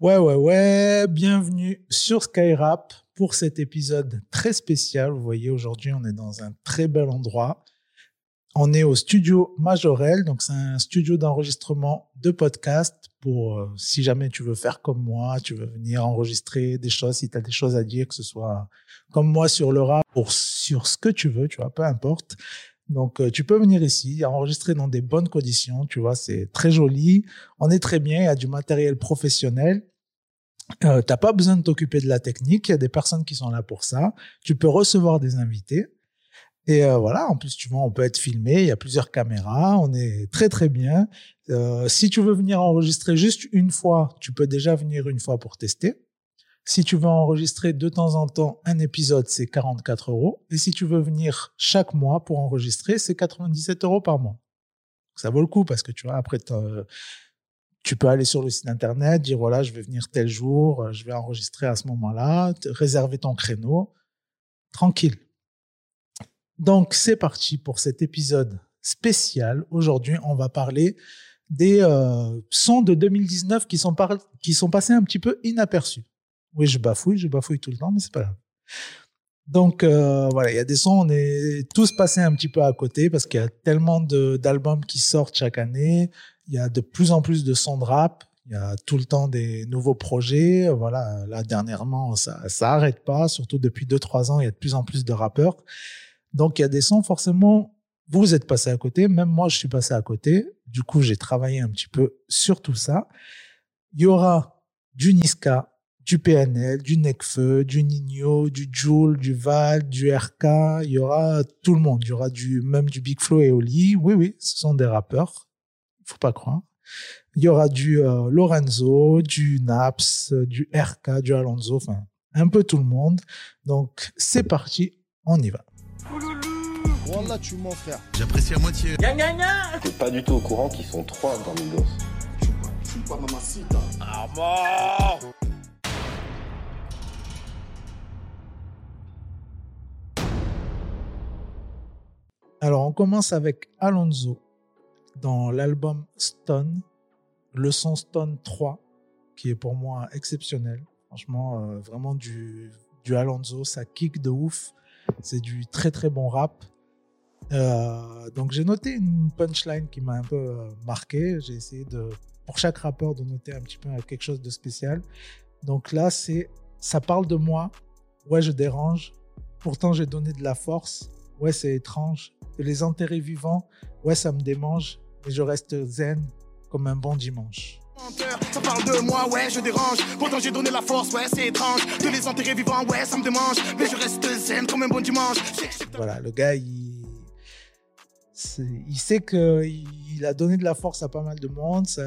Ouais, ouais, ouais. Bienvenue sur Skyrap pour cet épisode très spécial. Vous voyez, aujourd'hui, on est dans un très bel endroit. On est au studio Majorel, donc c'est un studio d'enregistrement de podcast pour euh, si jamais tu veux faire comme moi, tu veux venir enregistrer des choses, si tu as des choses à dire, que ce soit comme moi sur le rap ou sur ce que tu veux, tu vois, peu importe. Donc euh, tu peux venir ici, enregistrer dans des bonnes conditions, tu vois, c'est très joli, on est très bien, il y a du matériel professionnel. Euh, t'as pas besoin de t'occuper de la technique, il y a des personnes qui sont là pour ça. Tu peux recevoir des invités. Et euh, voilà, en plus, tu vois, on peut être filmé, il y a plusieurs caméras, on est très très bien. Euh, si tu veux venir enregistrer juste une fois, tu peux déjà venir une fois pour tester. Si tu veux enregistrer de temps en temps un épisode, c'est 44 euros. Et si tu veux venir chaque mois pour enregistrer, c'est 97 euros par mois. Ça vaut le coup parce que tu vois, après, tu peux aller sur le site internet, dire voilà, je vais venir tel jour, je vais enregistrer à ce moment-là, réserver ton créneau. Tranquille. Donc, c'est parti pour cet épisode spécial. Aujourd'hui, on va parler des euh, sons de 2019 qui sont, qui sont passés un petit peu inaperçus. Oui, je bafouille, je bafouille tout le temps, mais c'est pas grave. Donc euh, voilà, il y a des sons, on est tous passés un petit peu à côté parce qu'il y a tellement d'albums qui sortent chaque année. Il y a de plus en plus de sons de rap. Il y a tout le temps des nouveaux projets. Voilà, là dernièrement, ça ça arrête pas. Surtout depuis 2-3 ans, il y a de plus en plus de rappeurs. Donc, il y a des sons, forcément, vous êtes passé à côté. Même moi, je suis passé à côté. Du coup, j'ai travaillé un petit peu sur tout ça. Il y aura du Niska, du PNL, du Necfeu, du Nino, du Joule, du Val, du RK. Il y aura tout le monde. Il y aura du, même du Big Flow et Oli. Oui, oui, ce sont des rappeurs. Faut pas croire. Il y aura du euh, Lorenzo, du Naps, du RK, du Alonso, enfin, un peu tout le monde. Donc, c'est parti. On y va. Tu frère. J'apprécie à moitié. Gna gna gna T'es pas du tout au courant qu'ils sont trois dans Migos. Chupa Alors, on commence avec Alonso dans l'album Stone, le son Stone 3, qui est pour moi exceptionnel. Franchement, euh, vraiment du, du Alonso, ça kick de ouf. C'est du très très bon rap. Euh, donc j'ai noté une punchline qui m'a un peu euh, marqué. J'ai essayé de, pour chaque rappeur, de noter un petit peu quelque chose de spécial. Donc là, c'est, ça parle de moi. Ouais, je dérange. Pourtant, j'ai donné de la force. Ouais, c'est étrange. De les enterrer vivants. Ouais, ça me démange. Mais je reste zen comme un bon dimanche. Ça parle de moi, ouais, je dérange. Pourtant j'ai donné la force, ouais, c'est étrange. De les enterrer vivants, ouais, ça me démange. Mais je reste zen comme un bon dimanche. Voilà, le gars, il, il sait qu'il a donné de la force à pas mal de monde. Ça,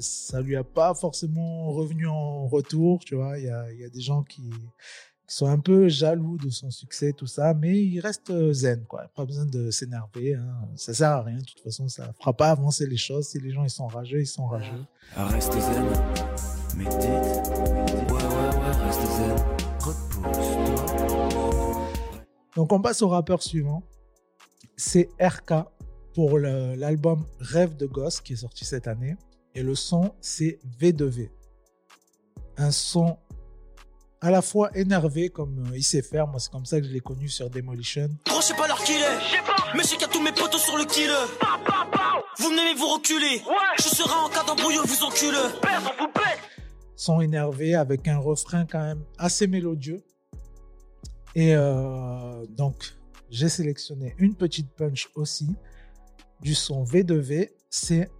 ça lui a pas forcément revenu en retour, tu vois. Il y a, il y a des gens qui, qui sont un peu jaloux de son succès, tout ça, mais il reste zen, quoi. Pas besoin de s'énerver, hein. ça sert à rien. De toute façon, ça fera pas avancer les choses. Si les gens ils sont rageux, ils sont rageux. Reste zen, médite, ouais, ouais, ouais, reste zen, repose-toi. Donc on passe au rappeur suivant. C'est RK pour l'album Rêve de gosse qui est sorti cette année. Et le son, c'est V2V. Un son à la fois énervé comme euh, il sait faire. Moi, c'est comme ça que je l'ai connu sur Demolition. Gros, je sais pas l'heure qu'il est. Mais j'ai qu'à tous mes potos sur le kill. Vous venez vous reculez. Je serai en cas d'embrouille, vous encule. Son énervé avec un refrain quand même assez mélodieux. Et euh, donc, j'ai sélectionné une petite punch aussi du son V2V. C'est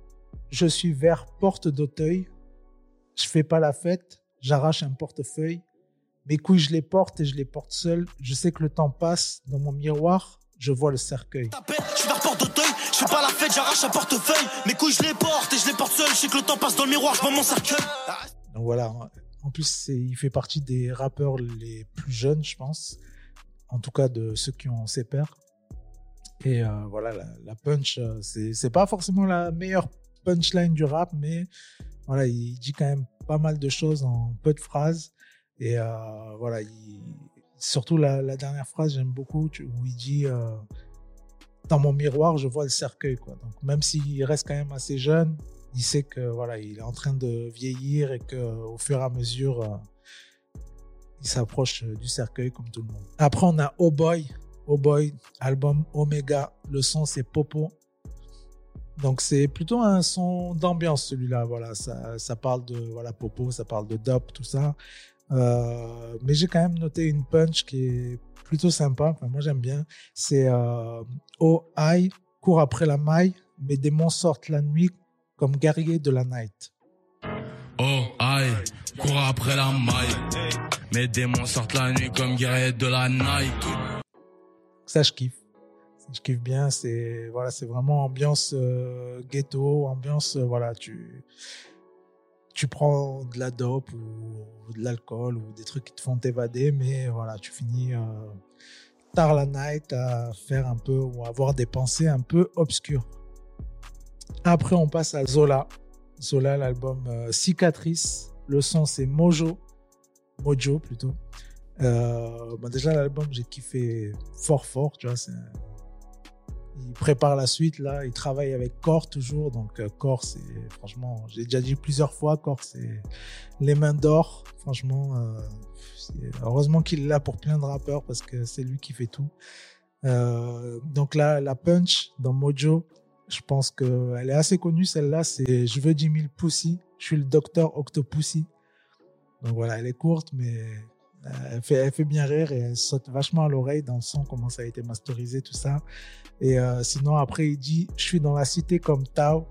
Je suis vers porte d'Auteuil. Je fais pas la fête, j'arrache un portefeuille. Mes couilles, je les porte et je les porte seul. Je sais que le temps passe. Dans mon miroir, je vois le cercueil. Je suis vers porte d'Auteuil, je fais pas la fête, j'arrache un portefeuille. Mes couilles, je les porte et je les porte seul. Je sais que le temps passe dans le miroir, je vois mon cercueil. Donc voilà. En plus, il fait partie des rappeurs les plus jeunes, je pense. En tout cas, de ceux qui ont ses pères. Et euh, voilà, la, la punch, euh, c'est pas forcément la meilleure punchline du rap, mais voilà, il dit quand même pas mal de choses en peu de phrases. Et euh, voilà, il, surtout la, dernière phrase, j'aime beaucoup, où il dit euh, Dans mon miroir, je vois le cercueil. Quoi. Donc, même s'il reste quand même assez jeune, il sait que voilà, il est en train de vieillir et que au fur et à mesure, euh, il s'approche du cercueil comme tout le monde. Après, on a Oh Boy, Oh Boy, album Omega. Le son, c'est Popo. Donc, c'est plutôt un son d'ambiance, celui-là. Voilà, ça, ça parle de voilà, Popo, ça parle de Dope, tout ça. Euh, mais j'ai quand même noté une punch qui est plutôt sympa. Enfin, moi, j'aime bien. C'est euh, Oh I, court après la maille, mes démons sortent la nuit comme guerriers de la night. Oh, aïe, cours après la maille. Mes démons sortent la nuit comme guerriers de la night. Ça, je kiffe. Je kiffe bien. C'est voilà, c'est vraiment ambiance euh, ghetto, ambiance euh, voilà, tu tu prends de la dope ou de l'alcool ou des trucs qui te font t'évader, mais voilà, tu finis euh, tard la night à faire un peu ou avoir des pensées un peu obscures. Après, on passe à Zola. Zola, l'album euh, Cicatrice. Le son, c'est Mojo. Mojo, plutôt. Euh, bah, déjà, l'album, j'ai kiffé fort, fort. Tu vois, c'est il prépare la suite là, il travaille avec Core toujours, donc euh, Core c'est franchement, j'ai déjà dit plusieurs fois, Core c'est les mains d'or, franchement, euh, heureusement qu'il est là pour plein de rappeurs parce que c'est lui qui fait tout. Euh, donc là, la punch dans Mojo, je pense qu'elle est assez connue celle-là, c'est Je veux 10 000 Pussy, je suis le docteur Octopussy. Donc voilà, elle est courte mais elle fait, elle fait bien rire et elle saute vachement à l'oreille dans le son, comment ça a été masterisé, tout ça. Et euh, sinon, après, il dit Je suis dans la cité comme Tao,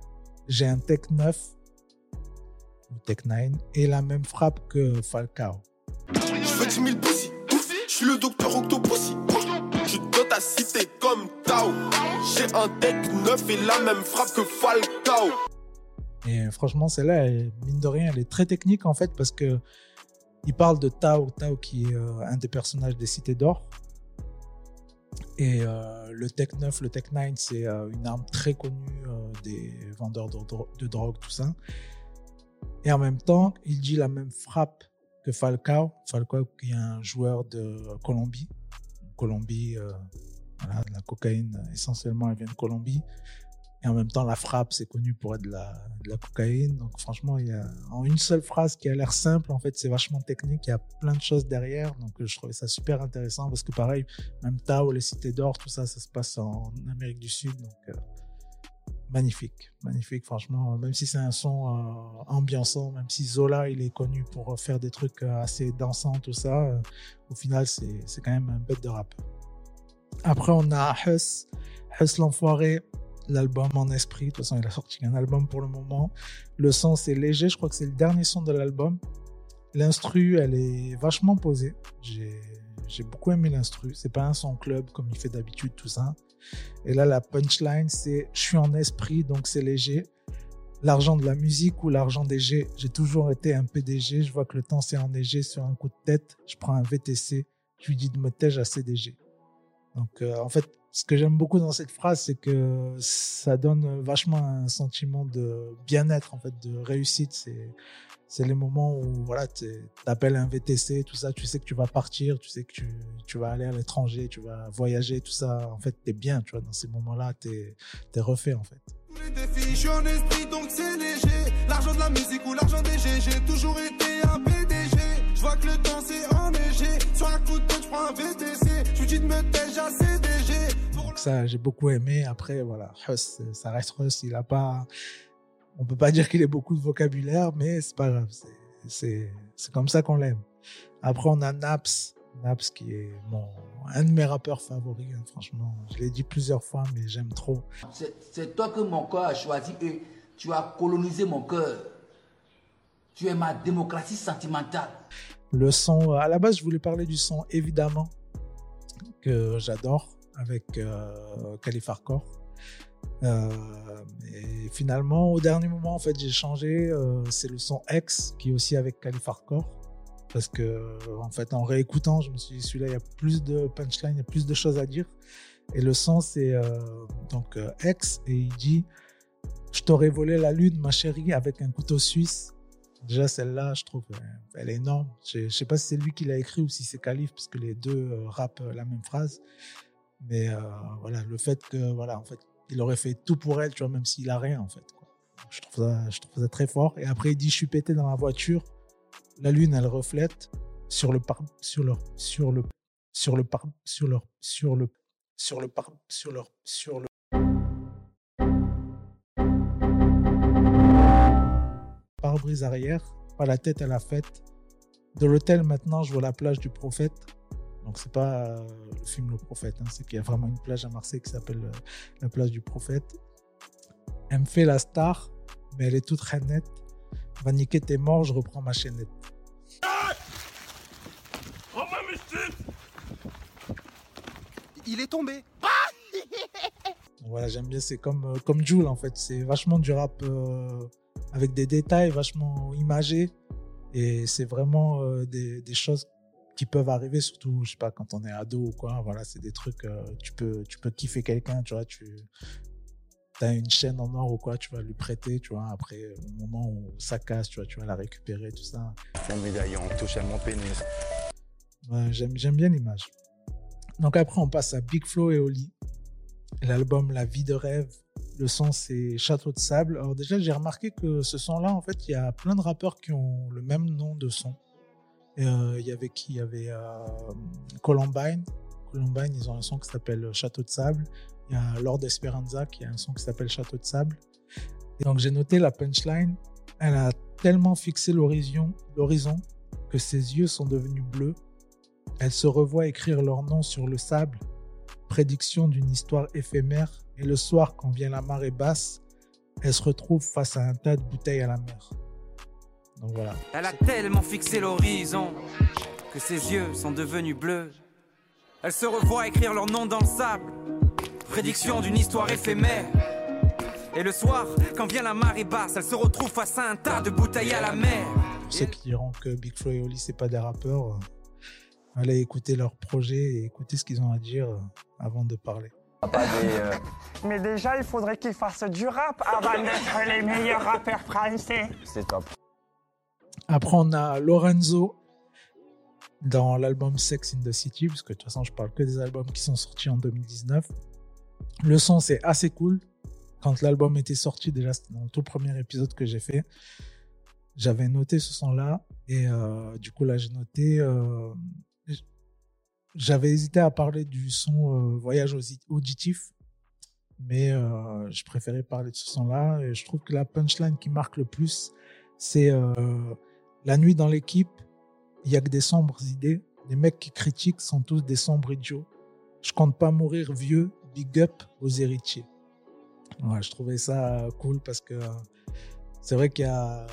j'ai un Tech 9 ou Tech 9 et la même frappe que Falcao. Je veux 10 000 pussy? Je suis le docteur Octopussy. Je suis dans ta cité comme Tao. J'ai un deck neuf et la même frappe que Falcao. Et franchement, celle-là, elle- mine de rien, elle est très technique en fait parce que il parle de Tao, Tao qui est euh, un des personnages des Cités d'Or. Et euh, le Tech 9, le Tech 9, c'est euh, une arme très connue des vendeurs de, de drogue, tout ça. Et en même temps, il dit la même frappe que Falcao. Falcao qui est un joueur de Colombie. Colombie, voilà, la cocaïne, essentiellement, elle vient de Colombie. Et en même temps, la frappe, c'est connu pour être de la, la cocaïne. Donc franchement, il y a en une seule phrase qui a l'air simple, en fait, c'est vachement technique. Il y a plein de choses derrière. Donc je trouvais ça super intéressant parce que pareil, même Tao, les cités d'or, tout ça, ça se passe en Amérique du Sud. Donc euh, magnifique, magnifique, franchement. Même si c'est un son euh, ambiançant, même si Zola, il est connu pour faire des trucs euh, assez dansants, tout ça, euh, au final, c'est quand même un bête de rap. Après, on a Huss, Huss l'enfoiré, l'album en esprit. De toute façon, il a sorti un album pour le moment. Le son, c'est léger. Je crois que c'est le dernier son de l'album. L'instru, elle est vachement posée. J'ai beaucoup aimé l'instru. C'est pas un son club comme il fait d'habitude, tout ça. Et là, la punchline, c'est je suis en esprit, donc c'est léger. L'argent de la musique ou l'argent des G. J'ai toujours été un PDG. Je vois que le temps s'est enneigé sur un coup de tête. Je prends un VTC. Je lui dis de me tège à CDG. Donc, euh, en fait, ce que j'aime beaucoup dans cette phrase, c'est que ça donne vachement un sentiment de bien-être, en fait, de réussite. C'est, c'est les moments où, voilà, tu appelles un VTC, tout ça, tu sais que tu vas partir, tu sais que tu, tu vas aller à l'étranger, tu vas voyager, tout ça. En fait, t'es bien, tu vois, dans ces moments-là, t'es, t'es refait, en fait. Les défis, je suis en esprit donc c'est léger. L'argent de la musique ou l'argent des G, j'ai toujours été un PDG. Je vois que le temps s'est enneigé. Sur un coup de tête, je prends un VTC. Je lui dis de me tège à CDG. Ça, j'ai beaucoup aimé. Après, voilà, Huss, ça reste Huss. Il a pas, on peut pas dire qu'il ait beaucoup de vocabulaire, mais c'est pas grave. C'est, comme ça qu'on l'aime. Après, on a Naps. Naps qui est mon, un de mes rappeurs favoris, hein, franchement. Je l'ai dit plusieurs fois, mais j'aime trop. C'est toi que mon cœur a choisi et tu as colonisé mon cœur. Tu es ma démocratie sentimentale. Le son, à la base, je voulais parler du son, évidemment, que j'adore, avec euh, Calif. Euh, et finalement, au dernier moment, en fait, j'ai changé. euh, c'est le son X qui est aussi avec Calif. Parce que, en fait, en réécoutant, je me suis dit, celui-là, il y a plus de punchline, il y a plus de choses à dire. Et le son, c'est euh, donc euh, X, et il dit Je t'aurais volé la lune, ma chérie, avec un couteau suisse. Déjà, celle-là, je trouve, euh, elle est énorme. Je ne sais pas si c'est lui qui l'a écrit ou si c'est Calif, parce que les deux euh, rappent euh, la même phrase. Mais euh, voilà, le fait que, voilà, en fait, il aurait fait tout pour elle, tu vois, même s'il a rien, en fait. Je trouve, ça, je trouve ça très fort. Et après, il dit Je suis pété dans la voiture. La lune, elle reflète sur le par, sur leur, sur le, sur le par, sur leur, sur le, sur le par, sur leur, sur le. Pare-brise arrière, pas la tête à la fête. De l'hôtel, maintenant, je vois la plage du prophète. Donc, c'est pas euh, le film Le Prophète, hein, c'est qu'il y a vraiment une plage à Marseille qui s'appelle euh, la plage du prophète. Elle me fait la star, mais elle est toute nette. Va niquer tes morts, je reprends ma chaînette. Il est tombé. Voilà, j'aime bien, c'est comme, euh, comme Joule en fait. C'est vachement du rap euh, avec des détails vachement imagés. Et c'est vraiment euh, des, des choses qui peuvent arriver, surtout, je sais pas, quand on est ado ou quoi. Voilà, c'est des trucs, euh, tu, peux, tu peux kiffer quelqu'un, tu vois. Tu as une chaîne en or ou quoi, tu vas lui prêter, tu vois. Après, au moment où ça casse, tu vois, tu vas la récupérer, tout ça. Mon médaillon touche à mon pénis. Ouais, j'aime, j'aime bien l'image. Donc après, on passe à Big Flo et Oli. L'album La vie de rêve. Le son, c'est Château de sable. Alors déjà, j'ai remarqué que ce son-là, en fait, il y a plein de rappeurs qui ont le même nom de son. Euh, Il y avait qui? Il y avait euh, Columbine. Columbine, ils ont un son qui s'appelle Château de sable. Il y a Lord Esperanza qui a un son qui s'appelle Château de sable. Et donc j'ai noté la punchline. Elle a tellement fixé l'horizon, l'horizon que ses yeux sont devenus bleus. Elle se revoit écrire leur nom sur le sable. Prédiction d'une histoire éphémère. Et le soir, quand vient la marée basse, elle se retrouve face à un tas de bouteilles à la mer. Donc voilà. Elle a tellement fixé l'horizon que ses yeux sont devenus bleus. Elle se revoit écrire leur nom dans le sable. Prédiction d'une histoire éphémère. Et le soir, quand vient la marée basse, elle se retrouve face à un tas de bouteilles à la mer. Pour ceux qui diront que Big Flo et Oli, c'est pas des rappeurs, euh, allez écouter leur projet et écouter ce qu'ils ont à dire euh, avant de parler. Des, euh, Mais déjà, il faudrait qu'ils fassent du rap avant d'être les meilleurs rappeurs français. c'est top. Après, on a Lorenzo dans l'album Sex in the City, parce que de toute façon, je parle que des albums qui sont sortis en 2019. Le son, c'est assez cool. Quand l'album était sorti, déjà, c'était dans le tout premier épisode que j'ai fait. J'avais noté ce son-là. Et euh, du coup, là, j'ai noté. euh, j'avais hésité à parler du son euh, Voyage auditif. Mais je préférais parler de ce son-là. Et je trouve que la punchline qui marque le plus, c'est euh, la nuit dans l'équipe, il y a que des sombres idées. Les mecs qui critiquent sont tous des sombres idiots. Je compte pas mourir vieux. Big up aux héritiers. Je trouvais ça cool parce que euh, c'est vrai qu'il y y a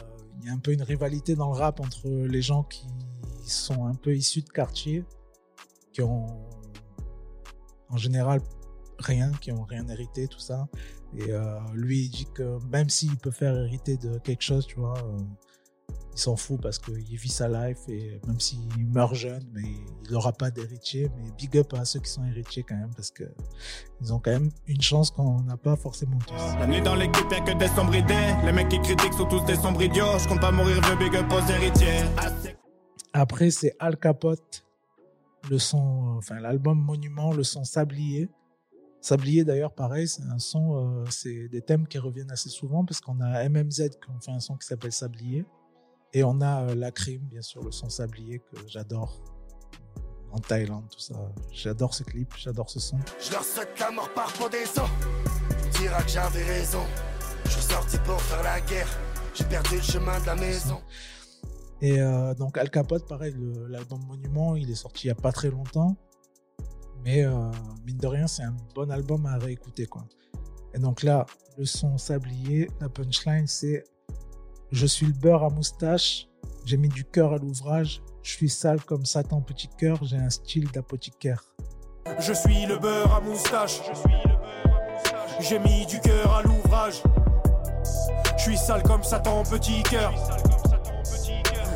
un peu une rivalité dans le rap entre les gens qui sont un peu issus de quartier, qui ont en général rien, qui ont rien hérité, tout ça. Et euh, lui, il dit que même s'il peut faire hériter de quelque chose, tu vois, euh, il s'en fout parce qu'il vit sa life et même s'il meurt jeune, mais il n'aura pas d'héritier. Mais big up à ceux qui sont héritiers quand même parce que ils ont quand même une chance qu'on n'a pas forcément tous. La nuit dans l'équipe, y'a que des sombres idées. Les mecs qui critiquent sont tous des sombres idiots. Je compte pas mourir vieux, big up aux héritiers. Assez- Après, c'est Al Capote, le son, euh, enfin l'album Monument, le son Sablier. Sablier d'ailleurs, pareil, c'est un son, euh, c'est des thèmes qui reviennent assez souvent parce qu'on a MMZ qui ont fait un son qui s'appelle Sablier. Et on a euh, La Crime, bien sûr, le son Sablier que j'adore. En Thaïlande, tout ça. J'adore ce clip, j'adore ce son. Je leur souhaite la mort par pendaison. Tu diras que j'avais raison. Je suis sorti pour faire la guerre. J'ai perdu le chemin de la maison. Et euh, donc Al Capote, pareil, l'album Monument, il est sorti il n'y a pas très longtemps. Mais euh, mine de rien, c'est un bon album à réécouter. Quoi. Et donc là, le son sablier, la punchline, c'est Je suis le beurre à moustache, j'ai mis du cœur à l'ouvrage, je suis sale comme Satan petit cœur, j'ai un style d'apothicaire. Je suis le beurre à moustache. J'ai mis du cœur à l'ouvrage. Je suis sale comme Satan, petit cœur.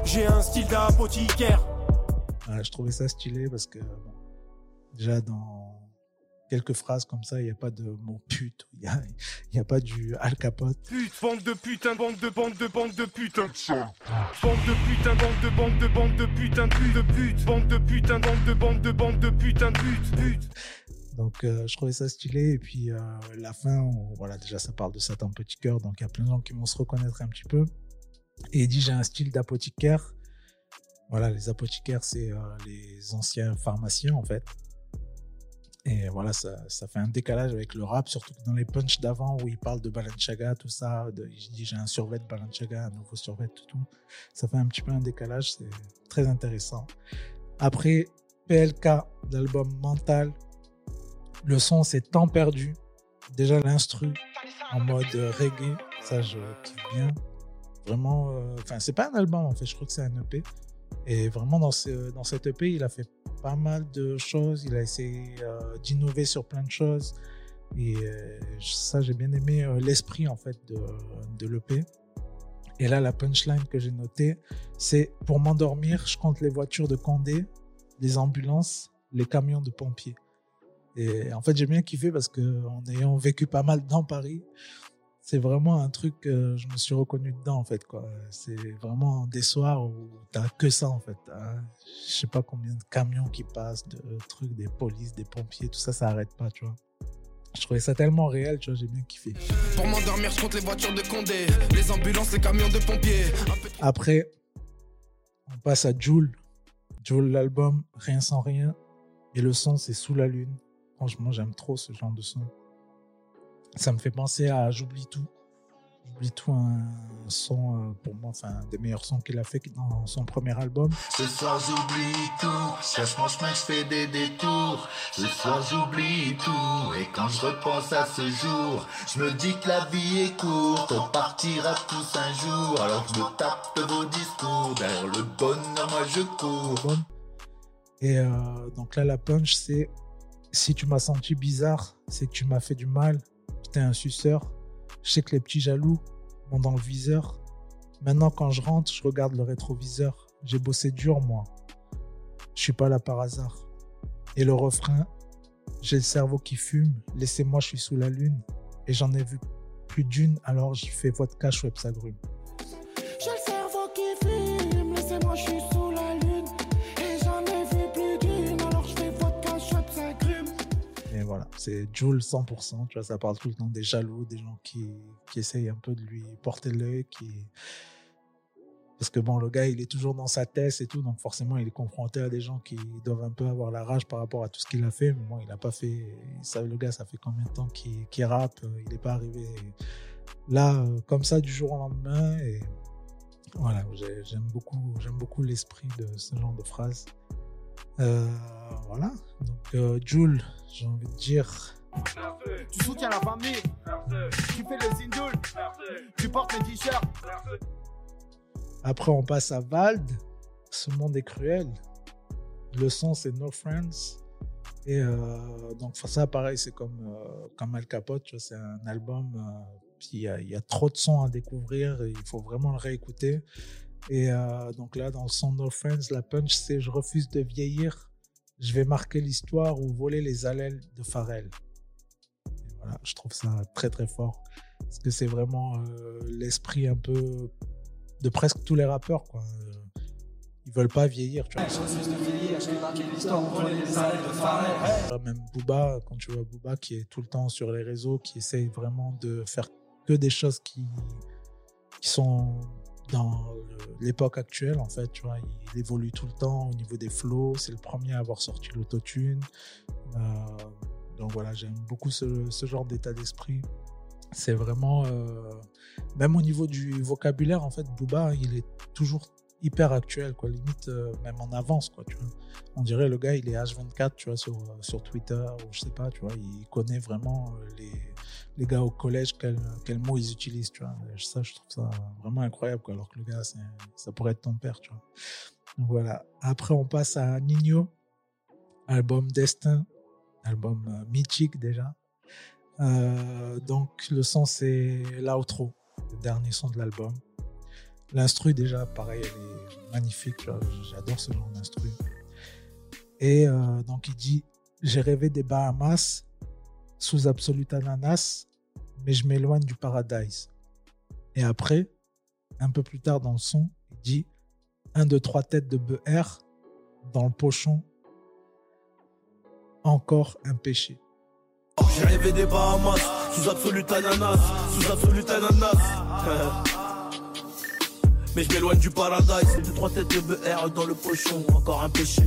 J'ai un style d'apothicaire. Voilà, je trouvais ça stylé parce que bon, déjà dans quelques phrases comme ça, il n'y a pas de mot pute, il n'y a, y a pas du Al Capote. Pute, bande de putain, bande de bande de bande de putain. Bande de putain, bande de bande de bande de putain, pute de pute. Bande de putain, bande de bande de bande de putain, pute, pute. Donc, euh, je trouvais ça stylé. Et puis, euh, la fin, on- voilà, déjà, ça parle de Satan Petit Cœur. Donc, il y a plein de gens qui vont se reconnaître un petit peu. Et il dit J'ai un style d'apothicaire. Voilà, les apothicaires, c'est euh, les anciens pharmaciens, en fait. Et voilà, ça, ça fait un décalage avec le rap, surtout dans les punchs d'avant où il parle de Balenciaga, tout ça, de, il dit j'ai un survêt de Balenciaga, un nouveau survêt, tout, tout. Ça fait un petit peu un décalage, c'est très intéressant. Après, PLK, l'album Mental, le son c'est temps perdu. Déjà l'instru en mode reggae, ça je kiffe bien. Vraiment, euh, enfin c'est pas un album en fait, je crois que c'est un EP. Et vraiment dans, ce, dans cet EP, il a fait pas mal de choses. Il a essayé euh, d'innover sur plein de choses. Et euh, ça, j'ai bien aimé euh, l'esprit en fait de, de l'EP. Et là, la punchline que j'ai notée, c'est pour m'endormir, je compte les voitures de Condé, les ambulances, les camions de pompiers. Et en fait, j'ai bien kiffé parce que en ayant vécu pas mal dans Paris, c'est vraiment un truc que je me suis reconnu dedans en fait quoi. C'est vraiment des soirs où t'as que ça en fait. T'as, je sais pas combien de camions qui passent, de trucs, des polices, des pompiers, tout ça, ça arrête pas, tu vois. Je trouvais ça tellement réel, tu vois, j'ai bien kiffé. Pour m'endormir, je compte les voitures de Condé, les ambulances, les camions de pompiers. Après, on passe à Joule. Joule, l'album Rien sans rien. Et le son, c'est Sous la lune. Franchement, j'aime trop ce genre de son. Ça me fait penser à J'oublie tout. J'oublie tout, un son euh, pour moi, enfin, un des meilleurs sons qu'il a fait dans son premier album. Ce soir j'oublie tout, cherche mon chemin, je fais des détours. Ce soir j'oublie tout, et quand je repense à ce jour, je me dis que la vie est courte, on partira tous un jour. Alors je me tape de vos discours, derrière le bonheur moi je cours. Et euh, donc là, la punch, c'est si tu m'as senti bizarre, c'est que tu m'as fait du mal, un suceur. Je sais que les petits jaloux vont dans le viseur. Maintenant, quand je rentre, je regarde le rétroviseur. J'ai bossé dur, moi. Je suis pas là par hasard. Et le refrain, j'ai le cerveau qui fume. Laissez-moi, je suis sous la lune. Et j'en ai vu plus d'une, alors j'y fais vodka, chouette, s'agrume. C'est Jules 100%. Tu vois, ça parle tout le temps des jaloux, des gens qui, qui essayent un peu de lui porter l'œil, qui... Parce que bon, le gars, il est toujours dans sa thèse et tout, donc forcément, il est confronté à des gens qui doivent un peu avoir la rage par rapport à tout ce qu'il a fait. Mais bon, il n'a pas fait. Ça, le gars, ça fait combien de temps qu'il rappe euh, Il n'est pas arrivé là, euh, comme ça, du jour au lendemain. Et voilà, j'ai- j'aime beaucoup, j'aime beaucoup l'esprit de ce genre de phrase. Euh, voilà, donc euh, Jules, j'ai envie de dire. Tu soutiens la famille. Tu fais les indoles. Tu portes les t-shirts. Après, on passe à Vald. Ce monde est cruel. Le son, c'est No Friends. Et euh, donc, ça, pareil, c'est comme, euh, comme Al Capote. C'est un album. puis il y a, il y a trop de sons à découvrir. Il faut vraiment le réécouter. Et euh, donc là, dans le son No Friends, la punch, c'est Je refuse de vieillir. Je vais marquer l'histoire ou voler les allèles de Pharrell. Et voilà, je trouve ça très très fort. Parce que c'est vraiment euh, l'esprit un peu de presque tous les rappeurs. Quoi. Euh, Ils veulent pas vieillir. Tu vois. Euh, Même Booba, quand tu vois Booba qui est tout le temps sur les réseaux, qui essaye vraiment de faire que des choses qui, qui sont dans l'époque actuelle, en fait, tu vois, il, évolue tout le temps au niveau des flows. C'est le premier à avoir sorti l'autotune. Euh, donc voilà, j'aime beaucoup ce, ce genre d'état d'esprit. C'est vraiment, euh, même au niveau du vocabulaire, en fait, Booba, il est toujours hyper actuel, quoi, limite euh, même en avance, quoi, tu vois. On dirait le gars, il est H24, tu vois, sur, euh, sur Twitter, ou je sais pas, tu vois, il connaît vraiment euh, les, les gars au collège, quel, quel mot ils utilisent, tu vois. Ça, je trouve ça vraiment incroyable, quoi, alors que le gars, ça pourrait être ton père, tu vois. Voilà. Après, on passe à Nino, album Destin, album mythique déjà. Donc le son c'est l'outro, le dernier son de l'album. L'instru déjà pareil, elle est magnifique, vois, j'adore ce genre d'instru. Et euh, donc il dit j'ai rêvé des Bahamas sous absolute ananas, mais je m'éloigne du paradise. Et après, un peu plus tard dans le son, il dit un de trois têtes de BR dans le pochon, encore un péché. J'ai rêvé des Bahamas, sous absolute ananas, sous absolute ananas. Mais je m'éloigne du paradise. Deux, trois têtes de BR dans le pochon, encore un péché.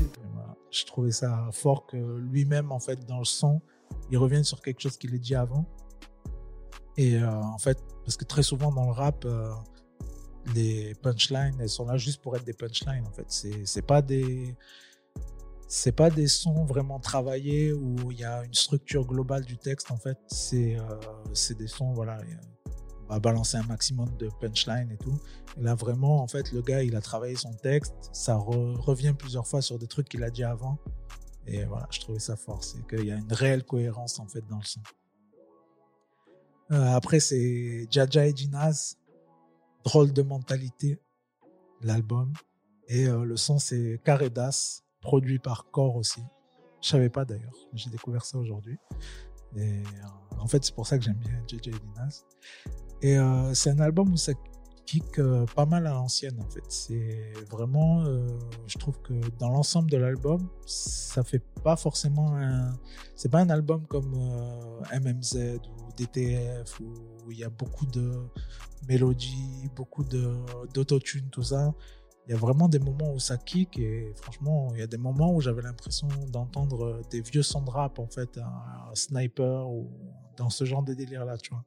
Je trouvais ça fort que lui-même, en fait, dans le son, il revienne sur quelque chose qu'il a dit avant. Et euh, en fait, parce que très souvent dans le rap, euh, les punchlines, elles sont là juste pour être des punchlines. En fait, c'est pas des c'est pas des sons vraiment travaillés où il y a une structure globale du texte. En fait, c'est euh, des sons voilà. Va balancer un maximum de punchlines et tout. Là, vraiment, en fait, le gars, il a travaillé son texte. Ça re- revient plusieurs fois sur des trucs qu'il a dit avant. Et voilà, je trouvais ça fort. C'est qu'il y a une réelle cohérence, en fait, dans le son. Euh, après, c'est Jaja et Jinaz. Drôle de mentalité, l'album. Et euh, le son, c'est Caredas, produit par Core aussi. Je savais pas d'ailleurs. J'ai découvert ça aujourd'hui. Et euh, en fait, c'est pour ça que j'aime bien et Jinaz. Et euh, c'est un album où ça kick euh, pas mal à l'ancienne en fait. C'est vraiment, euh, je trouve que dans l'ensemble de l'album, ça fait pas forcément un, c'est pas un album comme MMZ ou DTF où il y a beaucoup de mélodies, beaucoup d'autotune, tout ça. Il y a vraiment des moments où ça kick et franchement, il y a des moments où j'avais l'impression d'entendre des vieux sons de rap en fait, un sniper ou dans ce genre de délire là, tu vois.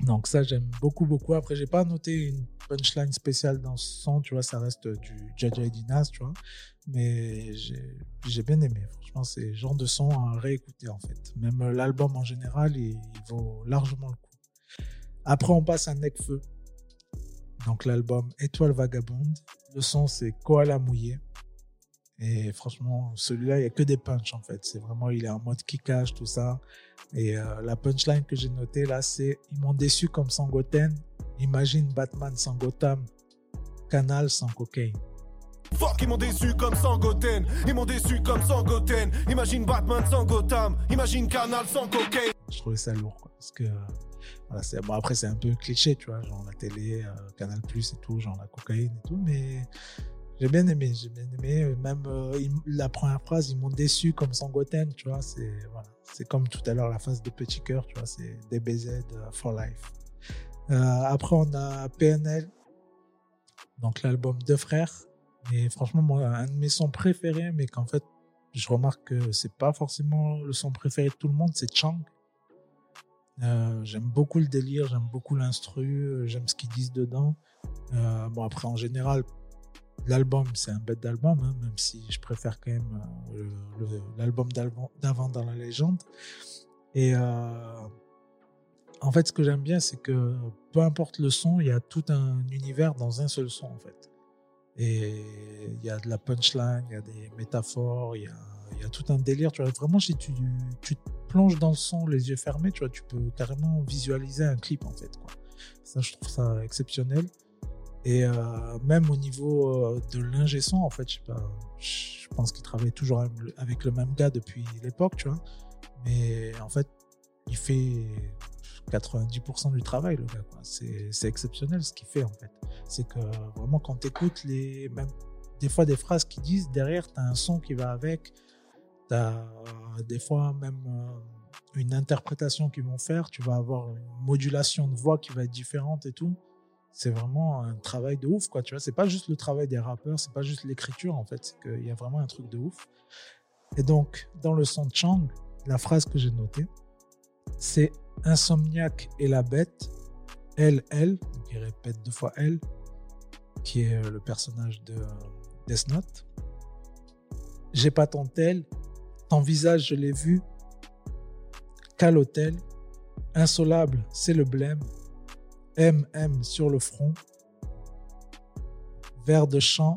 Donc ça, j'aime beaucoup, beaucoup. Après, j'ai pas noté une punchline spéciale dans ce son, tu vois, ça reste du Jaja et Dinas, tu vois. Mais j'ai bien aimé. Franchement, c'est le genre de son à réécouter, en fait. Même euh, l'album en général, il, il vaut largement le coup. Après, on passe à Necfeu. Donc l'album Étoile Vagabonde. Le son, c'est Koala Mouillé. Et franchement, celui-là, il n'y a que des punchs, en fait. C'est vraiment, il est en mode kickage, tout ça. Et euh, la punchline que j'ai notée là, c'est Ils m'ont déçu comme sans Goten. Imagine Batman sans Gotham. Canal sans cocaïne. Fuck, ils m'ont déçu comme sans Goten. Ils m'ont déçu comme sans Goten. Imagine Batman sans Gotham. Imagine Canal sans cocaine. Je trouvais ça lourd, quoi. Parce que, euh, voilà, c'est, bon, après, c'est un peu cliché, tu vois, genre la télé, euh, Canal Plus et tout, genre la cocaïne et tout, mais j'ai bien aimé, j'ai bien aimé. Même euh, la première phrase, ils m'ont déçu comme sans Goten, tu vois, c'est, voilà. Comme tout à l'heure la phase de Petit Cœur, tu vois, c'est DBZ euh, for life. Euh, après, on a PNL, donc l'album Deux Frères. Et franchement, moi, un de mes sons préférés, mais qu'en fait, je remarque que c'est pas forcément le son préféré de tout le monde, c'est Chang. J'aime beaucoup le délire, j'aime beaucoup l'instru, j'aime ce qu'ils disent dedans. Bon, après, en général, l'album, c'est un bête d'album, hein, même si je préfère quand même euh, l'album d'avant dans la légende. Et euh, en fait, ce que j'aime bien, c'est que peu importe le son, il y a tout un univers dans un seul son, en fait. Et il y a de la punchline, il y a des métaphores, il y a, tout un délire. Tu vois, vraiment, si tu, plonges dans le son, les yeux fermés, tu vois, tu peux carrément visualiser un clip, en fait. Ça, je trouve ça exceptionnel. Et euh, même au niveau euh, de l'ingé son, en fait, je pense qu'il travaille toujours avec le- même gars depuis l'époque, tu vois. Mais en fait, il fait 90% du travail, le gars. C'est exceptionnel ce qu'il fait, en fait. C'est que vraiment, quand tu écoutes les, des fois des phrases qu'ils disent, derrière, tu as un son qui va avec. Tu as des fois même euh, une interprétation qu'ils vont faire. Tu vas avoir une modulation de voix qui va être différente et tout. C'est vraiment un travail de ouf, quoi. Tu vois, c'est pas juste le travail des rappeurs, c'est pas juste l'écriture, en fait. Qu'il y a vraiment un truc de ouf. Et donc, dans le son de Chang, la phrase que j'ai notée, c'est Insomniaque et la bête, elle, elle, il répète deux fois elle, qui est euh, le personnage de euh, Death Note. J'ai pas ton tel, ton visage je l'ai vu, qu'à insolable c'est le blême, MM sur le front, verre de champ,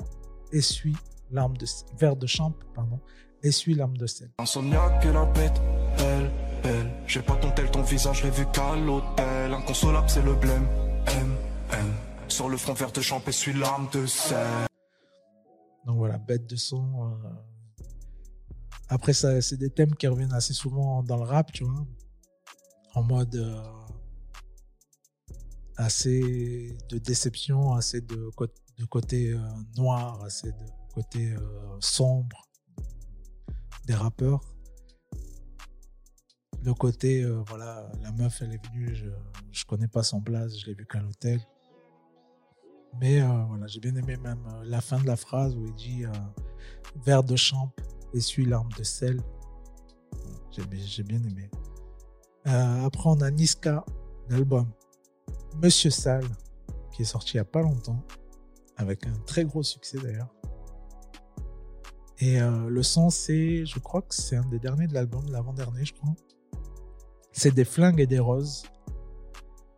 essuie larme de verre de champ, pardon, essuie larme de sel. Insomniaque et la bête, elle, elle. J'ai pas ton tel, ton visage, l'ai vu qu'à l'hôtel. Inconsolable, c'est le blême. M, M. Sur le front vert de champ, essuie l'arme de sel. Donc voilà, bête de son. euh. Après, ça, c'est des thèmes qui reviennent assez souvent dans le rap, tu vois. En mode euh, assez de déception, assez de, côté euh, noir, assez de côté euh, sombre des rappeurs. le côté, euh, voilà, la meuf, elle est venue, je, je connais pas son blaze, je l'ai vu qu'à l'hôtel. Mais voilà, j'ai bien aimé même la fin de la phrase où il dit verre de champ, essuie l'arme de sel. J'ai bien- aimé. Après, on a Niska, l'album Monsieur Sale, qui est sorti il n'y a pas longtemps, avec un très gros succès d'ailleurs. Et euh, le son, c'est, je crois que c'est un des derniers de l'album, l'avant-dernier, je crois. C'est des flingues et des roses.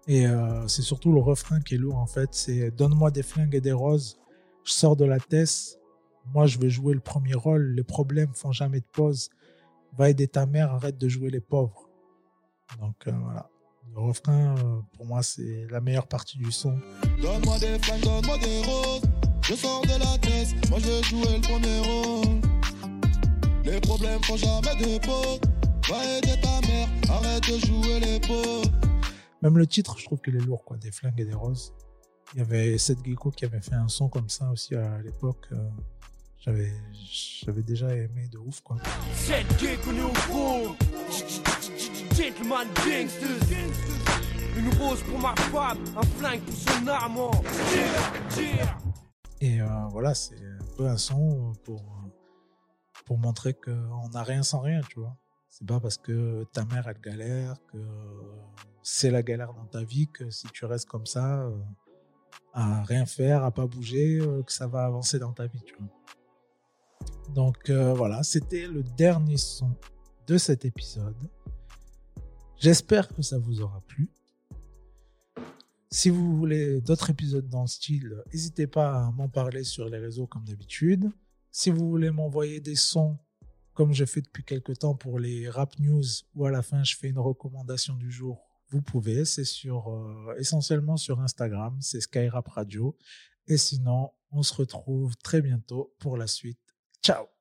Et euh, c'est surtout le refrain qui est lourd en fait. C'est Donne-moi des flingues et des roses. Je sors de la tête. Moi, je veux jouer le premier rôle. Les problèmes font jamais de pause. Va aider ta mère. Arrête de jouer les pauvres. Donc euh, voilà. Le refrain, euh, pour moi, c'est la meilleure partie du son. Donne-moi des flingues, donne-moi des roses. Je sors de la caisse, moi je vais jouer le premier rôle. Les problèmes font jamais de pause. Va aider ta mère, arrête de jouer les pauvres. Même le titre, je trouve qu'il est lourd, quoi. Des flingues et des roses. Il y avait Seth Gecko qui avait fait un son comme ça aussi à l'époque. euh, J'avais, j'avais déjà aimé de ouf, quoi. Cette gay Et euh, voilà, c'est un peu un son pour, pour montrer qu'on n'a rien sans rien, tu vois. C'est pas parce que ta mère, elle galère, que c'est la galère dans ta vie, que si tu restes comme ça, euh, à rien faire, à pas bouger, euh, que ça va avancer dans ta vie, tu vois. Donc euh, voilà, c'était le dernier son de cet épisode. J'espère que ça vous aura plu. Si vous voulez d'autres épisodes dans le style, n'hésitez pas à m'en parler sur les réseaux comme d'habitude. Si vous voulez m'envoyer des sons, comme je fais depuis quelques temps pour les rap news, ou à la fin je fais une recommandation du jour, vous pouvez. C'est sur euh, essentiellement sur Instagram, c'est Skyrap Radio. Et sinon, on se retrouve très bientôt pour la suite. Ciao